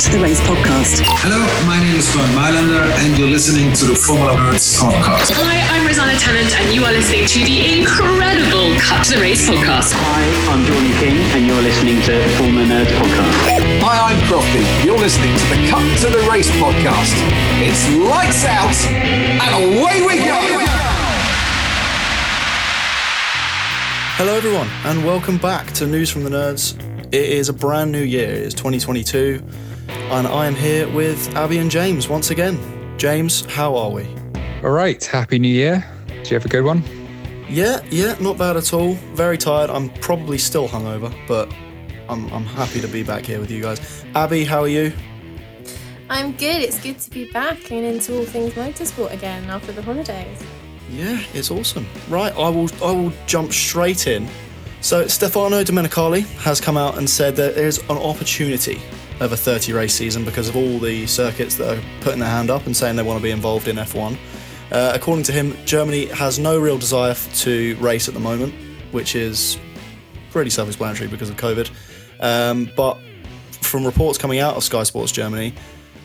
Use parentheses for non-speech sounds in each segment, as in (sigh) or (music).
To the Race podcast. Hello, my name is Bernd Mayländer, and you're listening to the Formula Nerds podcast. Hi, I'm Rosanna Tennant, and you are listening to the incredible Cut to the Race podcast. Hi, I'm Jordan King, and you're listening to Formula Nerds Podcast. Hi, I'm Crofty. You're listening to the Cut to the Race podcast. It's lights out and away we go. Hello, everyone, and welcome back to News from the Nerds. It is a brand new year, it is 2022, and I am here with Abby and James once again. James, how are we? All right, happy new year. Did you have a good one? Yeah, yeah, not bad at all. Very tired. I'm probably still hungover, but I'm, I'm happy to be back here with you guys. Abby, how are you? I'm good. It's good to be back and into all things motorsport again after the holidays. Yeah, it's awesome. Right, I will I will jump straight in. So Stefano Domenicali has come out and said that there's an opportunity of a 30 race season because of all the circuits that are putting their hand up and saying they want to be involved in F1. Uh, according to him, Germany has no real desire to race at the moment, which is pretty self-explanatory because of COVID. Um, but from reports coming out of Sky Sports Germany,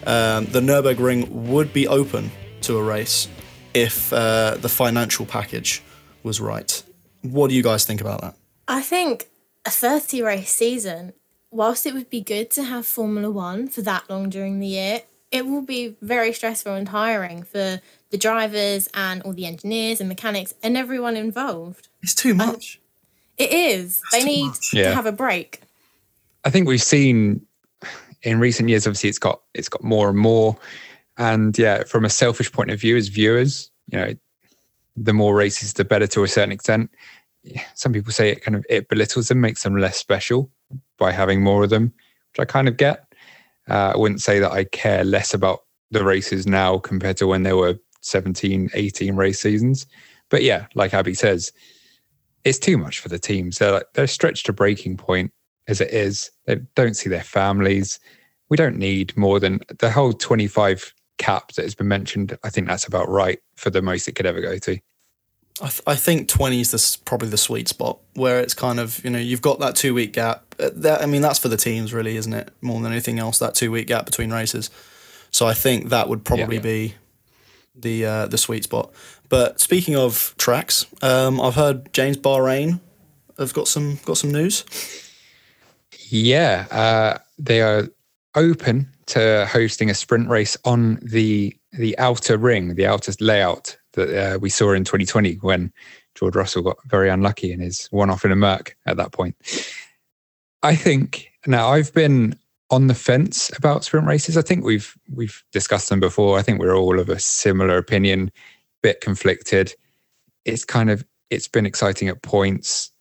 um, the Nürburgring would be open to a race if uh, the financial package was right. What do you guys think about that? I think a 30 race season, whilst it would be good to have Formula One for that long during the year, it will be very stressful and tiring for the drivers and all the engineers and mechanics and everyone involved. It's too much. It is. they need much. to Yeah. have a break. I think we've seen in recent years. Obviously, it's got it's got more and more. And yeah, from a selfish point of view, as viewers, you know, the more races, the better to a certain extent. Some people say it kind of it belittles them, makes them less special by having more of them, which I kind of get. Uh, I wouldn't say that I care less about the races now compared to when there were 17, 18 race seasons. But yeah, like Abby says, it's too much for the teams. They're like, they're stretched to breaking point as it is. They don't see their families. We don't need more than the whole 25 cap that has been mentioned. I think that's about right for the most it could ever go to. I, th- I think 20 is the, s- probably the sweet spot where it's kind of, you know, you've got that two week gap. Uh, That, I mean, that's for the teams, really, isn't it? More than anything else, that two week gap between races. So I think that would probably Yeah. be the uh, the sweet spot. But speaking of tracks, um, I've heard James Bahrain have got some got some news. Yeah, uh, they are open to hosting a sprint race on the the outer ring, the outer layout that uh, we saw in 2020 when George Russell got very unlucky in his one off in a Merc at that point. I think now I've been on the fence about sprint races. I think we've we've discussed them before. I think we're all of a similar opinion, bit conflicted. It's kind of it's been exciting at points.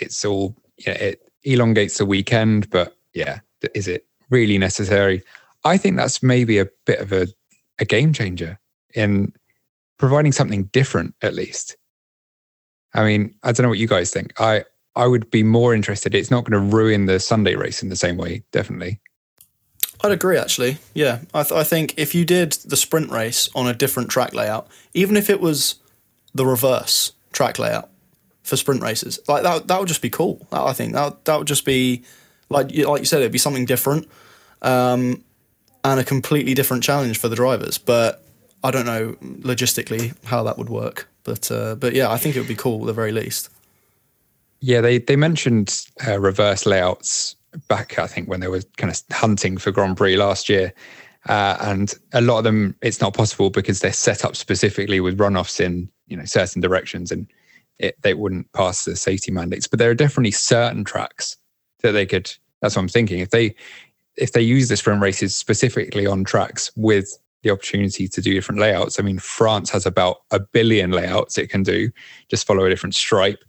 It's all you know, it elongates the weekend, but yeah, is it really necessary? I think that's maybe a bit of a, a game changer in providing something different, at least. I mean, I don't know what you guys think. I I would be more interested. It's not going to ruin the Sunday race in the same way, definitely. I'd agree, actually. Yeah, I, th- I think if you did the sprint race on a different track layout, even if it was the reverse track layout for sprint races, like that, that would just be cool. I think that that would just be like like you said, it'd be something different, um, and a completely different challenge for the drivers. But I don't know logistically how that would work. But uh, but yeah, I think it would be cool at the very least. Yeah, they they mentioned uh, reverse layouts back, I think, when they were kind of hunting for Grand Prix last year. Uh, and a lot of them, it's not possible because they're set up specifically with runoffs in you know certain directions, and it, they wouldn't pass the safety mandates. But there are definitely certain tracks that they could. That's what I'm thinking. If they if they use the sprint races specifically on tracks with the opportunity to do different layouts. I mean, France has about a billion layouts it can do. Just follow a different stripe.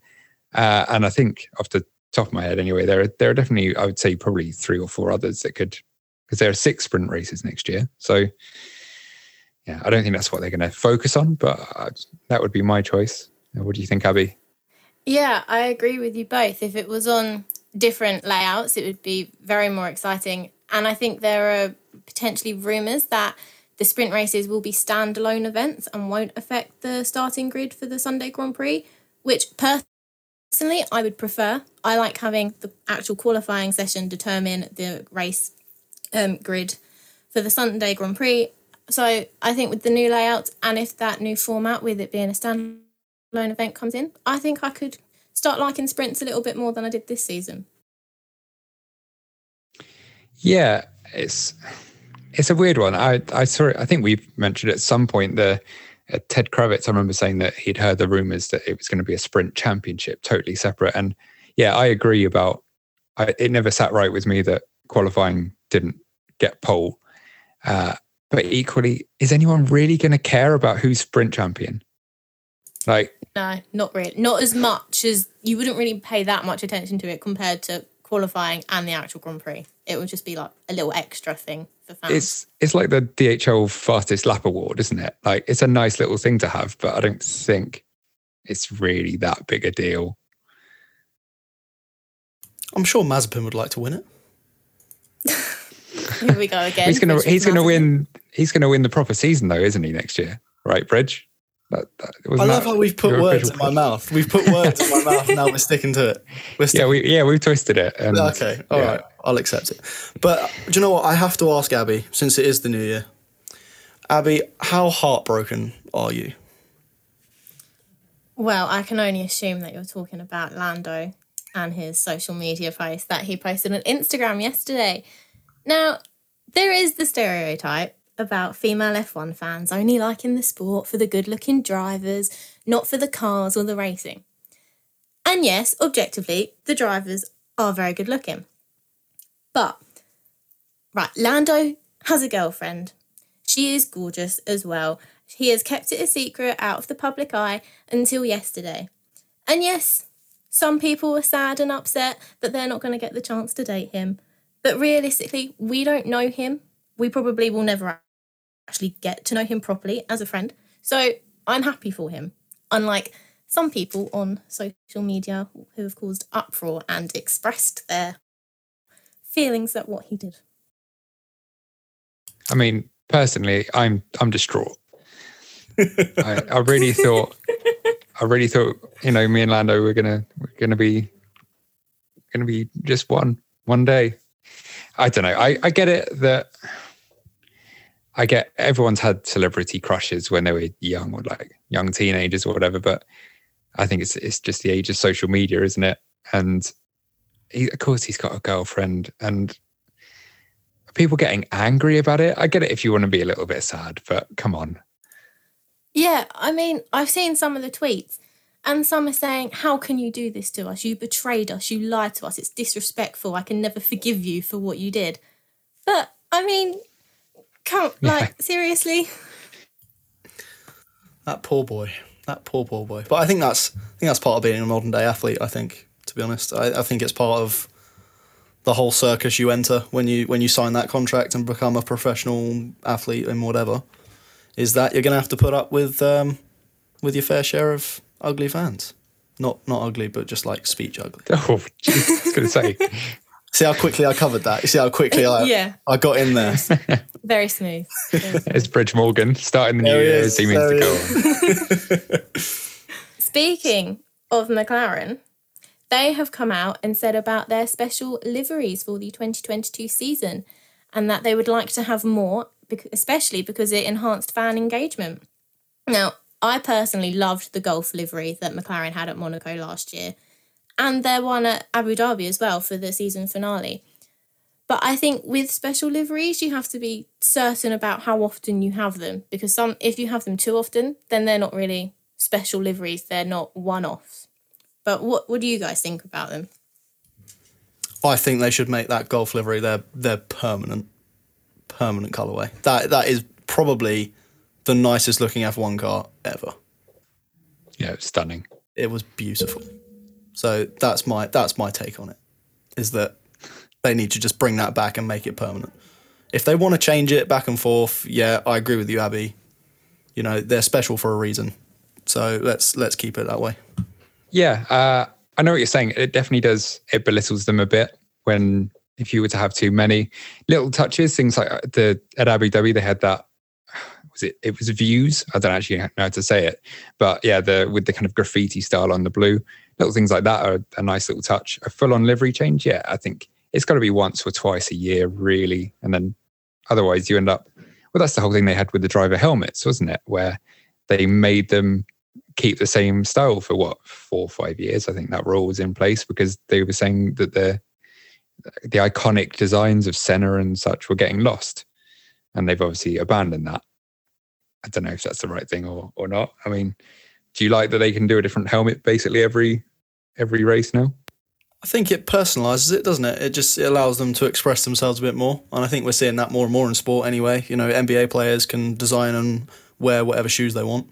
Uh, and I think off the top of my head, anyway, there are there are definitely I would say probably three or four others that could because there are six sprint races next year. So yeah, I don't think that's what they're going to focus on, but uh, that would be my choice. What do you think, Abby? Yeah, I agree with you both. If it was on different layouts, it would be very more exciting. And I think there are potentially rumours that the sprint races will be standalone events and won't affect the starting grid for the Sunday Grand Prix, which personally I would prefer. I like having the actual qualifying session determine the race um, grid for the Sunday Grand Prix. So I think with the new layout and if that new format with it being a standalone event comes in, I think I could start liking sprints a little bit more than I did this season. Yeah, it's it's a weird one. I I saw it. I think we mentioned at some point the uh, Ted Kravitz. I remember saying that he'd heard the rumors that it was going to be a sprint championship, totally separate. And yeah, I agree about. I, it never sat right with me that qualifying didn't get pole. Uh, but equally, is anyone really going to care about who's sprint champion? Like, no, not really. Not as much as you wouldn't really pay that much attention to it compared to qualifying and the actual Grand Prix. It would just be like a little extra thing for fans. It's it's like the DHL fastest lap award, isn't it? Like it's a nice little thing to have, but I don't think it's really that big a deal. I'm sure Mazepin would like to win it. (laughs) Here we go again. he's gonna he's gonna win he's gonna win the proper season though, isn't he, next year? Right, Bridge? That, that, I love that how we've put words in my mouth. We've put words in my (laughs) mouth, and now we're sticking to it. Sticking. Yeah, we yeah we've twisted it. And, okay, all yeah. right, I'll accept it. But do you know what? I have to ask Abby, since it is the new year. Abby, how heartbroken are you? Well, I can only assume that you're talking about Lando and his social media post that he posted on Instagram yesterday. Now, there is the stereotype about female F1 fans only liking the sport for the good looking drivers, not for the cars or the racing. And yes, objectively, the drivers are very good looking. But, right, Lando has a girlfriend. She is gorgeous as well. He has kept it a secret out of the public eye until yesterday. And yes, some people were sad and upset that they're not going to get the chance to date him. But realistically, we don't know him. We probably will never actually get to know him properly as a friend. So I'm happy for him. Unlike some people on social media who have caused uproar and expressed their feelings at what he did. I mean, personally, I'm I'm distraught. I, I really (laughs) thought, I really thought, you know, me and Lando were gonna we're gonna be gonna be just one one day. I don't know. I I get it that I get everyone's had celebrity crushes when they were young or like young teenagers or whatever, but I think it's it's just the age of social media, isn't it? And he, of course, he's got a girlfriend, and people getting angry about it. I get it if you want to be a little bit sad, but come on. Yeah, I mean, I've seen some of the tweets, and some are saying, "How can you do this to us? You betrayed us. You lied to us. It's disrespectful. I can never forgive you for what you did." But I mean, Come, yeah. like seriously. That poor boy. That poor poor boy. But I think that's I think that's part of being a modern day athlete. I think, to be honest, I, I think it's part of the whole circus you enter when you when you sign that contract and become a professional athlete and whatever. Is that you're going to have to put up with um, with your fair share of ugly fans. Not not ugly, but just like speech ugly. (laughs) Oh, geez, I was going to say. (laughs) See how quickly I covered that. You see how quickly I yeah. I got in there. (laughs) Very smooth. It's Bridge Morgan starting the there new year as he means to go. Speaking of McLaren, they have come out and said about their special liveries for the 2022 season and that they would like to have more, especially because it enhanced fan engagement. Now, I personally loved the Gulf livery that McLaren had at Monaco last year and their one at Abu Dhabi as well for the season finale. But I think with special liveries, you have to be certain about how often you have them because some, if you have them too often, then they're not really special liveries. They're not one-offs. But what what do you guys think about them? I think they should make that Gulf livery their their permanent permanent colorway. That that is probably the nicest looking F1 car ever. Yeah, it's stunning. It was beautiful. So that's my that's my take on it. Is that they need to just bring that back and make it permanent. If they want to change it back and forth, yeah, I agree with you, Abby. you know they're special for a reason. So let's let's keep it that way. Yeah, uh, I know what you're saying. It definitely does. It belittles them a bit when if you were to have too many little touches, things like uh, the at Abu Dhabi they had that. (sighs) Was it? It was Vuse. I don't actually know how to say it, but yeah, the with the kind of graffiti style on the blue, little things like that are a nice little touch. A full on livery change, yeah, I think it's got to be once or twice a year, really, and then otherwise you end up. Well, that's the whole thing they had with the driver helmets, wasn't it? Where they made them keep the same style for what four or five years. I think that rule was in place because they were saying that the the iconic designs of Senna and such were getting lost, and they've obviously abandoned that. I don't know if that's the right thing or or not. I mean, do you like that they can do a different helmet basically every every race now? I think it personalizes it, doesn't it? It just it allows them to express themselves a bit more, and I think we're seeing that more and more in sport anyway. You know, NBA players can design and wear whatever shoes they want.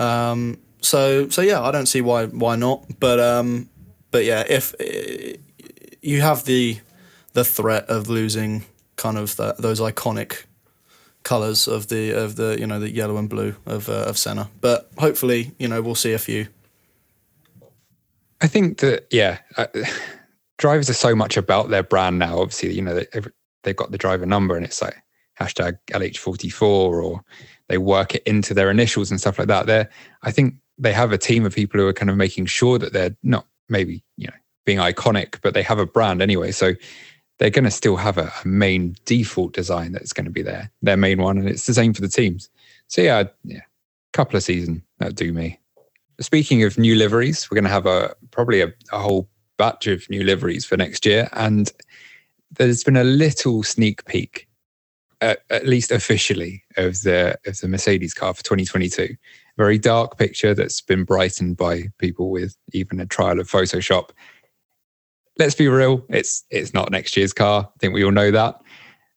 Um, so so yeah, I don't see why why not. But um, but yeah, if uh, you have the the threat of losing kind of the, those iconic colors of the of the you know the yellow and blue of uh, of Senna, but hopefully you know we'll see a few. I think that yeah, uh, (sighs) drivers are so much about their brand now. Obviously, you know they, they've got the driver number, and it's like hashtag LH44 or they work it into their initials and stuff like that. They're, I think they have a team of people who are kind of making sure that they're not maybe, you know, being iconic, but they have a brand anyway. So they're going to still have a, a main default design that's going to be there, their main one. And it's the same for the teams. So yeah, yeah, couple of season that'll do me. Speaking of new liveries, we're going to have a probably a, a whole batch of new liveries for next year. And there's been a little sneak peek at, at, least officially of the of the Mercedes car for 2022. Very dark picture that's been brightened by people with even a trial of Photoshop. Let's be real, it's it's not next year's car. I think we all know that.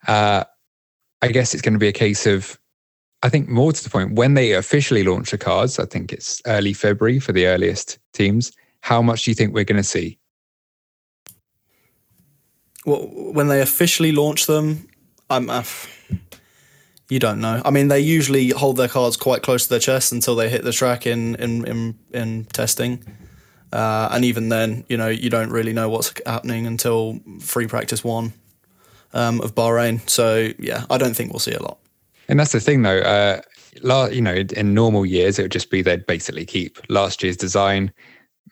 Uh, I guess it's going to be a case of, I think more to the point, when they officially launch the cars, I think it's early February for the earliest teams. How much do you think we're going to see? Well, when they officially launch them, I'm. Uh, you don't know. I mean, they usually hold their cards quite close to their chest until they hit the track in in in, in testing, uh, and even then, you know, you don't really know what's happening until free practice one um, of Bahrain. So yeah, I don't think we'll see a lot. And that's the thing, though. Uh, you know, in normal years, it would just be they'd basically keep last year's design,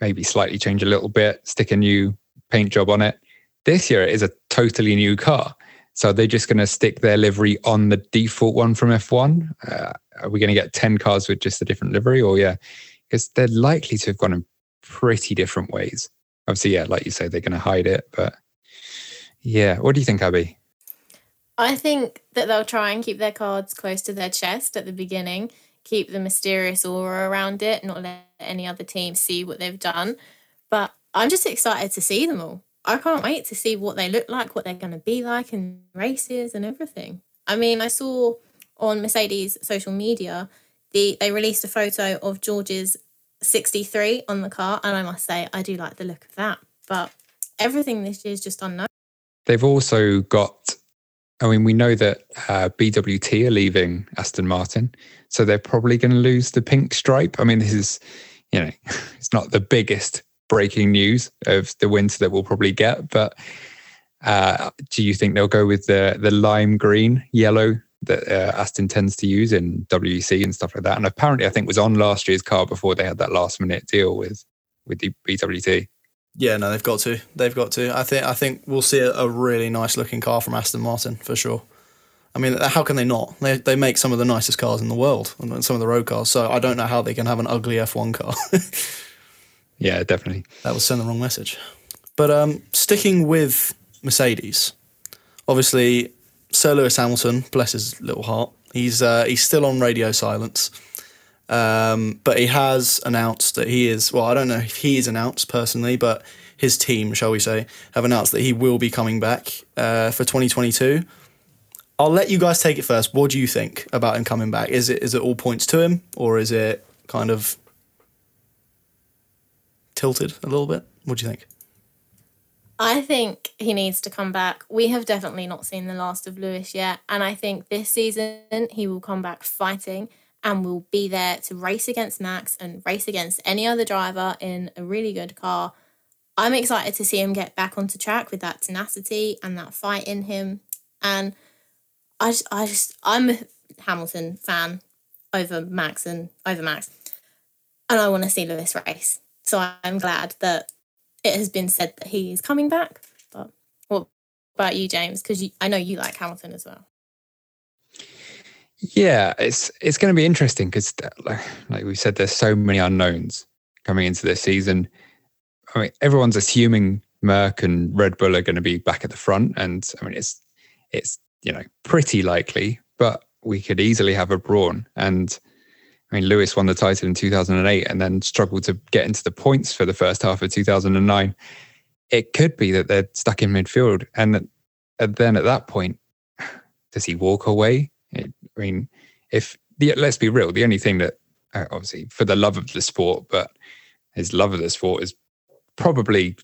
maybe slightly change a little bit, stick a new paint job on it. This year, it is a totally new car. So they're they just going to stick their livery on the default one from F1? Uh, are we going to get 10 cars with just a different livery? Or yeah, because they're likely to have gone in pretty different ways. Obviously, yeah, like you say, they're going to hide it. But yeah, what do you think, Abby? I think that they'll try and keep their cards close to their chest at the beginning, keep the mysterious aura around it, not let any other team see what they've done. But I'm just excited to see them all. I can't wait to see what they look like, what they're going to be like in races and everything. I mean, I saw on Mercedes social media, the they released a photo of George's 63 on the car, and I must say, I do like the look of that. But everything this year is just unknown. They've also got, I mean, we know that uh, BWT are leaving Aston Martin, so they're probably going to lose the pink stripe. I mean, this is, you know, (laughs) it's not the biggest breaking news of the winter that we'll probably get. But uh, do you think they'll go with the the lime green yellow that uh, Aston tends to use in WEC and stuff like that? And apparently, I think was on last year's car before they had that last minute deal with with the BWT. Yeah, no, they've got to. They've got to. I think. I think we'll see a, a really nice looking car from Aston Martin for sure. I mean, how can they not? They they make some of the nicest cars in the world and some of the road cars. So I don't know how they can have an ugly F1 car. (laughs) Yeah, definitely. That was send the wrong message. But um, sticking with Mercedes, obviously, Sir Lewis Hamilton, bless his little heart, he's uh, he's still on radio silence. Um, but he has announced that he is, well, I don't know if he is announced personally, but his team, shall we say, have announced that he will be coming back uh, for 2022. I'll let you guys take it first. What do you think about him coming back? Is it is it all points to him, or is it kind of tilted a little bit. What do you think? I think he needs to come back. We have definitely not seen the last of Lewis yet. And I think this season he will come back fighting and will be there to race against Max and race against any other driver in a really good car. I'm excited to see him get back onto track with that tenacity and that fight in him. And I just, I just, I'm a Hamilton fan over Max and over Max, and I want to see Lewis race. So I'm glad that it has been said that he is coming back. But what about you, James? Because I know you like Hamilton as well. Yeah, it's it's going to be interesting because, like, like we said, there's so many unknowns coming into this season. I mean, everyone's assuming Merc and Red Bull are going to be back at the front, and I mean, it's it's you know pretty likely, but we could easily have a Brawn. And I mean, Lewis won the title in 2008 and then struggled to get into the points for the first half of 2009. It could be that they're stuck in midfield, and, then at that point, (sighs) does he walk away? I mean, if the, let's be real, the only thing that uh, obviously for the love of the sport, but his love of the sport is probably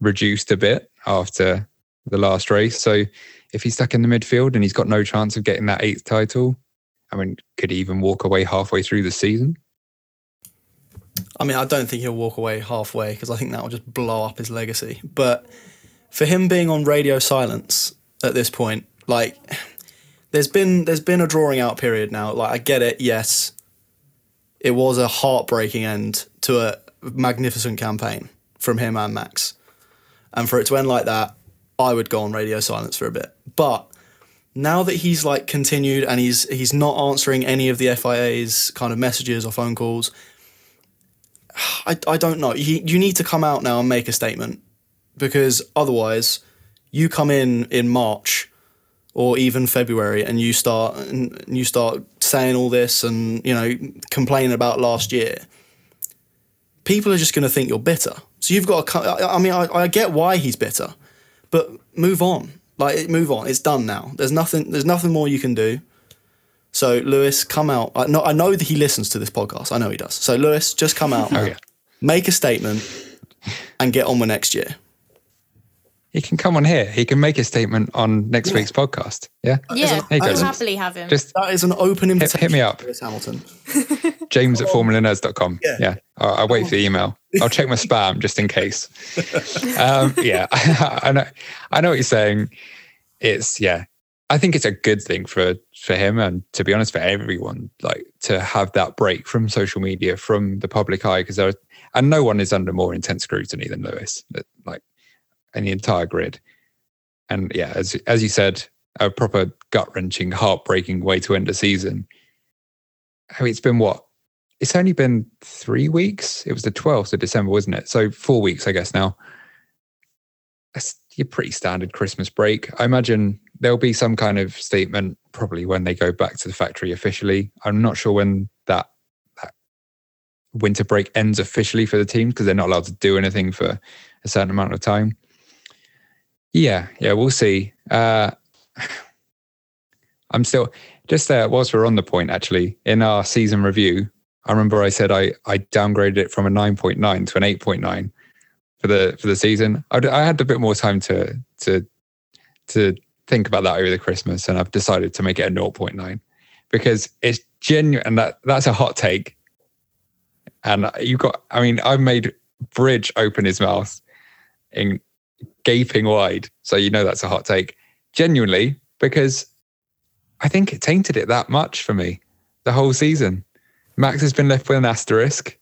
reduced a bit after the last race. So if he's stuck in the midfield and he's got no chance of getting that eighth title, I mean, could he even walk away halfway through the season? I mean, I don't think he'll walk away halfway because I think that will just blow up his legacy. But for him being on radio silence at this point, like there's been there's been a drawing out period now. Like I get it, yes. It was a heartbreaking end to a magnificent campaign from him and Max. And for it to end like that, I would go on radio silence for a bit. But now that he's like continued and he's he's not answering any of the FIA's kind of messages or phone calls, (sighs) I, I don't know. You, you need to come out now and make a statement because otherwise, you come in in March or even February and you start and you start saying all this and you know complaining about last year. People are just going to think you're bitter. So you've got to. I mean, I, I get why he's bitter but move on. Like move on. It's done now. There's nothing. There's nothing more you can do. So Lewis, come out. I know. I know that he listens to this podcast. I know he does. So Lewis, just come out. (laughs) Yeah. Make a statement, and get on with next year. He can come on here. He can make a statement on next Yeah. week's podcast. Yeah. Yeah, There you I'll happily have him. Just That is an open hit, invitation. hit me up. Lewis Hamilton. (laughs) James at formulanerds.com. Yeah. Yeah. I'll, I'll wait for the email. I'll check my spam just in case. (laughs) Um, yeah. (laughs) I know, I know what you're saying. It's, yeah. I think it's a good thing for for him and to be honest for everyone like to have that break from social media from the public eye because there and no one is under more intense scrutiny than Lewis like the entire grid and yeah as as you said a proper gut wrenching heartbreaking way to end a season I mean, it's been what it's only been three weeks it was the 12th of December wasn't it so four weeks I guess now that's your pretty standard Christmas break. I imagine there'll be some kind of statement probably when they go back to the factory officially. I'm not sure when that, that winter break ends officially for the team because they're not allowed to do anything for a certain amount of time. Yeah, yeah, we'll see. Uh, I'm still just there. Whilst we're on the point, actually, in our season review, I remember I said I I downgraded it from a 9.9 to an 8.9 for the for the season. I, I had a bit more time to to to think about that over the Christmas, and I've decided to make it a 0.9 because it's genuine, and that that's a hot take. And you got, I mean, I've made Bridge open his mouth in gaping wide, so you know that's a hot take. Genuinely, because I think it tainted it that much for me the whole season. Max has been left with an asterisk.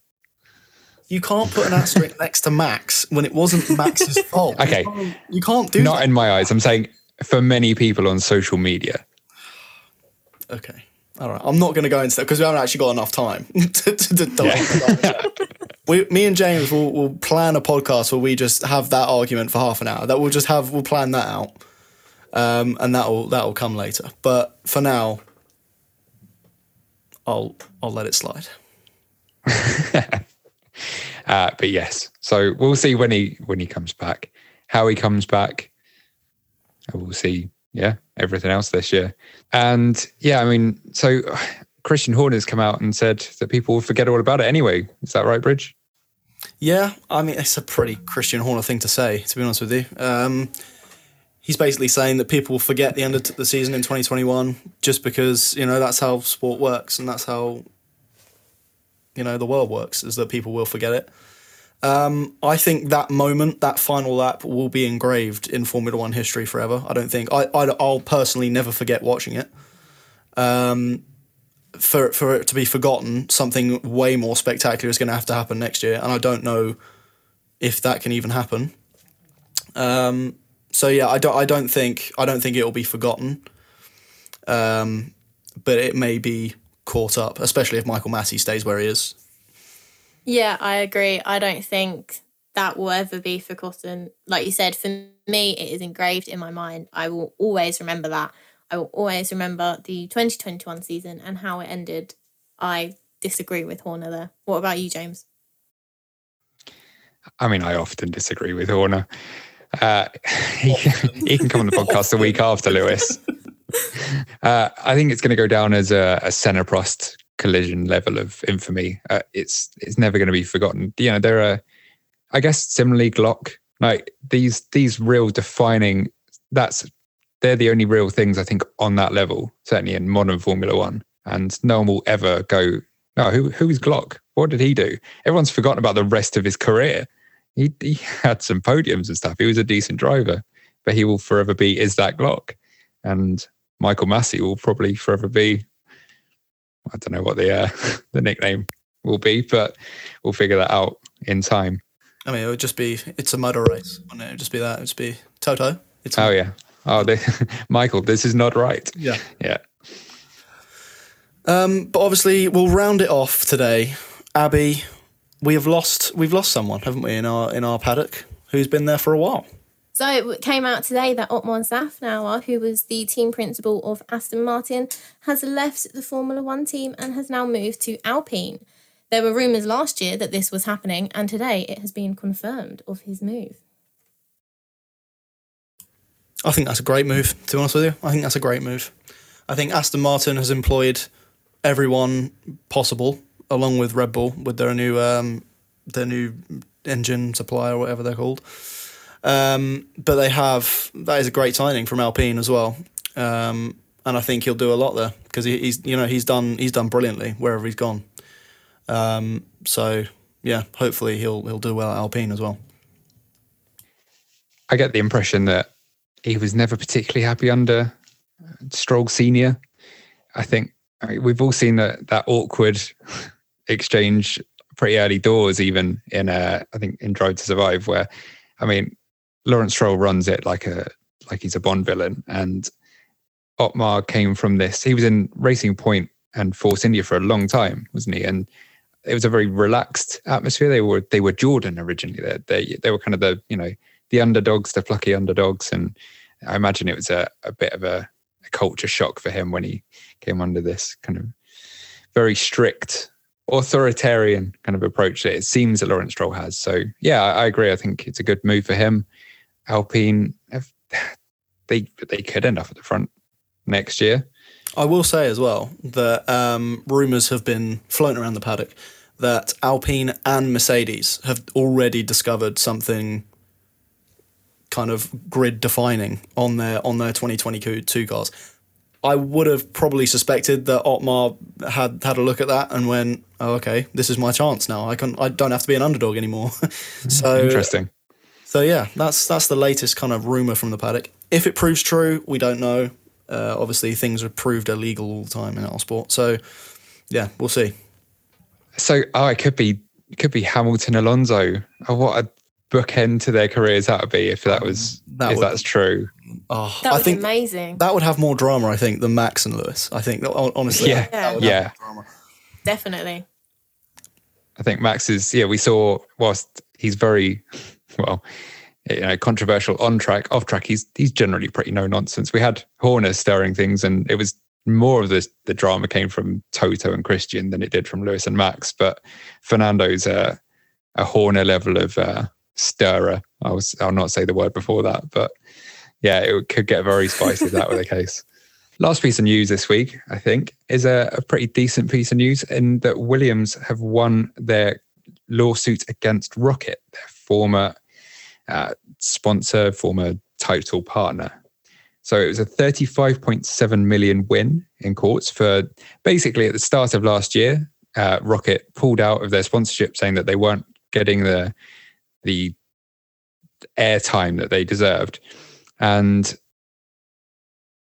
You can't put an asterisk next to Max when it wasn't Max's (laughs) fault. Okay. You can't, you can't do Not that. in my eyes. I'm saying for many people on social media. Okay. All right. I'm not going to go into that because we haven't actually got enough time (laughs) to, to, to Yeah. we, me and James will, will plan a podcast where we just have that argument for half an hour. That we'll just have we'll plan that out, um, and that will that will come later. But for now, I'll I'll let it slide. (laughs) Uh, but yes, so we'll see when he when he comes back, how he comes back. And We'll see, yeah, everything else this year. And yeah, I mean, so Christian Horner's come out and said that people will forget all about it anyway. Is that right, Bridge? Yeah, I mean it's a pretty Christian Horner thing to say. To be honest with you, um, he's basically saying that people will forget the end of the season in 2021 just because you know that's how sport works and that's how you know the world works is that people will forget it. Um, I think that moment, that final lap, will be engraved in Formula One history forever. I don't think I, I will personally never forget watching it. Um, for for it to be forgotten, something way more spectacular is going to have to happen next year, and I don't know if that can even happen. Um, so yeah, I don't I don't think I don't think it will be forgotten. Um, but it may be caught up, especially if Michael Masi stays where he is. Yeah, I agree. I don't think that will ever be forgotten. Like you said, for me, it is engraved in my mind. I will always remember that. I will always remember the 2021 season and how it ended. I disagree with Horner there. What about you, James? I mean, I often disagree with Horner. Uh, (laughs) he, (laughs) he, can come on the podcast the week after Lewis. (laughs) Uh, I think it's going to go down as a, a Senna-Prost collision level of infamy. Uh, it's it's never going to be forgotten. You know, there are, I guess, similarly Glock. Like these these real defining. That's they're the only real things I think on that level, certainly in modern Formula One. And no one will ever go, no, who who is Glock? What did he do? Everyone's forgotten about the rest of his career. He he (laughs) had some podiums and stuff. He was a decent driver, but he will forever be is that Glock. And Michael Masi will probably forever be I don't know what the uh, (laughs) the nickname will be, but we'll figure that out in time. I mean, it would just be it's a motor race, wouldn't it? It'd just be that. It'd just be Toto. It's oh yeah. Oh, (laughs) they, Michael, this is not right. Yeah. Yeah. Um, but obviously, we'll round it off today. Abby, we have lost. We've lost someone, haven't we, in our in our paddock, who's been there for a while. So it came out today that Otmar Szafnauer, who was the team principal of Aston Martin, has left the Formula One team and has now moved to Alpine. There were rumours last year that this was happening, and today it has been confirmed of his move. I think that's a great move, to be honest with you. I think that's a great move. I think Aston Martin has employed everyone possible, along with Red Bull, with their new um, their new engine supplier, or whatever they're called. Um, but they have that is a great signing from Alpine as well, um, and I think he'll do a lot there because he, he's you know he's done he's done brilliantly wherever he's gone. Um, so yeah, hopefully he'll he'll do well at Alpine as well. I get the impression that he was never particularly happy under Stroll Senior. I think I mean, we've all seen that that awkward (laughs) exchange pretty early doors, even in uh, I think in Drive to Survive, where I mean Lawrence Stroll runs it like a like he's a Bond villain, and Otmar came from this. He was in Racing Point and Force India for a long time, wasn't he? And it was a very relaxed atmosphere. They were they were Jordan originally. They they, they were kind of the you know the underdogs, the plucky underdogs, and I imagine it was a, a bit of a, a culture shock for him when he came under this kind of very strict authoritarian kind of approach that it seems that Lawrence Stroll has. So yeah, I, I agree. I think it's a good move for him. Alpine, they they could end up at the front next year. I will say as well that um, rumours have been floating around the paddock that Alpine and Mercedes have already discovered something kind of grid defining on their on their 2022 cars. I would have probably suspected that Otmar had had a look at that and went, "Oh, okay, this is my chance now. I can I don't have to be an underdog anymore." (laughs) so interesting. So yeah, that's that's the latest kind of rumor from the paddock. If it proves true, we don't know. Uh, obviously, things are proved illegal all the time in our sport. So yeah, we'll see. So oh, it could be it could be Hamilton Alonso. Oh, what a bookend to their careers that would be if that was that if would, that's true. Oh, that would I think be amazing. That would have more drama, I think, than Max and Lewis. I think honestly, yeah, yeah, yeah. definitely. I think Max is yeah. We saw whilst he's very well, you know, controversial on track, off track. He's he's generally pretty no nonsense. We had Horner stirring things, and it was more of this the drama came from Toto and Christian than it did from Lewis and Max. But Fernando's a a Horner level of uh, stirrer. I was I'll not say the word before that, but yeah, it could get very spicy if that were the case. (laughs) Last piece of news this week, I think, is a, a pretty decent piece of news in that Williams have won their lawsuit against ROKiT, their former uh, sponsor, former title partner. So it was a 35.7 million win in courts for basically at the start of last year. uh, ROKiT pulled out of their sponsorship, saying that they weren't getting the the airtime that they deserved. And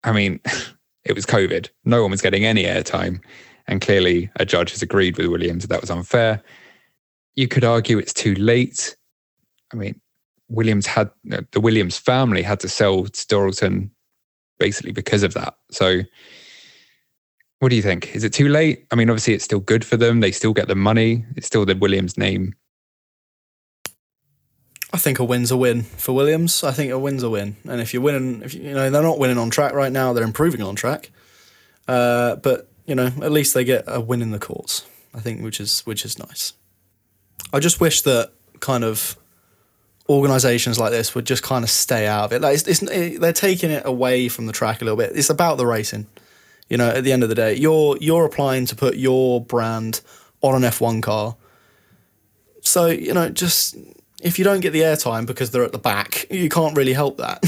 I mean, (laughs) it was COVID. No one was getting any airtime. And clearly, a judge has agreed with Williams that that was unfair. You could argue it's too late. I mean, Williams had the Williams family had to sell Dorilton basically because of that. So, what do you think? Is it too late? I mean, obviously, it's still good for them. They still get the money. It's still the Williams name. I think a win's a win for Williams. I think a win's a win. And if you're winning, if you, you know they're not winning on track right now, they're improving on track. Uh, but you know, at least they get a win in the courts. I think, which is which is nice. I just wish that kind of organizations like this would just kind of stay out of it. Like it's, it's, it, they're taking it away from the track a little bit. It's about the racing. You know, at the end of the day, you're you're applying to put your brand on an F1 car. So you know, just if you don't get the airtime because they're at the back, you can't really help that.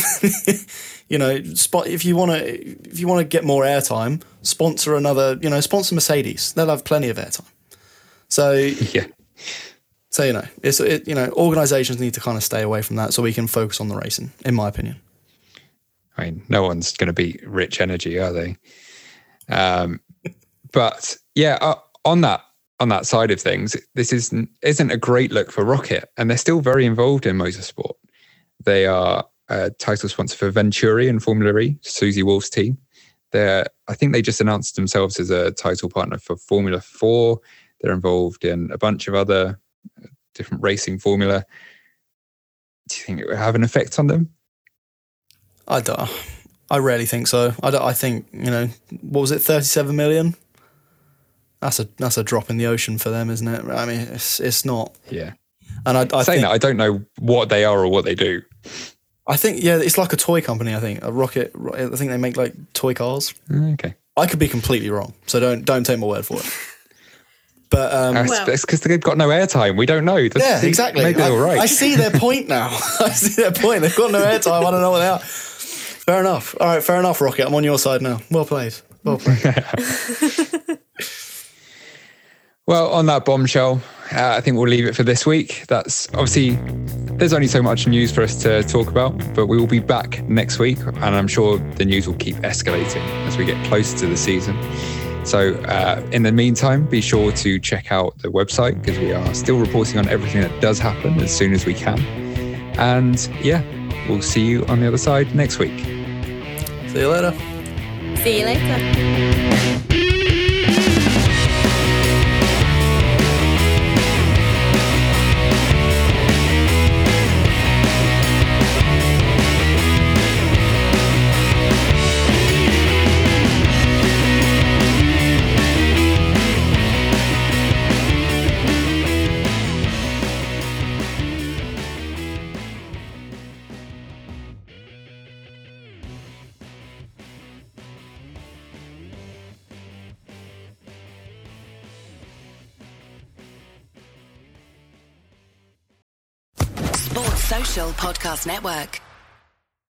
(laughs) you know, spot if you want to if you want to get more airtime, sponsor another. You know, sponsor Mercedes. They'll have plenty of airtime. So (laughs) yeah. So you know, it's it, you know, organisations need to kind of stay away from that so we can focus on the racing. In my opinion. I mean, no one's going to beat Rich Energy, are they? Um, (laughs) but yeah, uh, on that on that side of things, this is isn't a great look for ROKiT, and they're still very involved in motorsport. They are a title sponsor for Venturi and Formula E, Susie Wolff's team. They're, I think they just announced themselves as a title partner for Formula Four. They're involved in a bunch of other different racing formula. Do you think it would have an effect on them? I don't. I rarely think so. I, I think you know what was it, thirty-seven million? That's a that's a drop in the ocean for them, isn't it? I mean, it's it's not. Yeah. And I, I saying think, that I don't know what they are or what they do. I think yeah, it's like a toy company. I think a rocket. I think they make like toy cars. Mm, okay. I could be completely wrong, so don't don't take my word for it. But um, Uh, Well- it's because they've got no airtime. We don't know. That's- yeah, exactly. Maybe they're I, all right. I see their point now. (laughs) I see their point. They've got no airtime. I don't know what they are. Fair enough. All right, fair enough, ROKiT. I'm on your side now. Well played. Well played. (laughs) (laughs) Well, on that bombshell, uh, I think we'll leave it for this week. That's obviously there's only so much news for us to talk about, but we will be back next week, and I'm sure the news will keep escalating as we get closer to the season. So, uh, in the meantime, be sure to check out the website because we are still reporting on everything that does happen as soon as we can. And yeah, we'll see you on the other side next week. see you later. See you later. Podcast Network.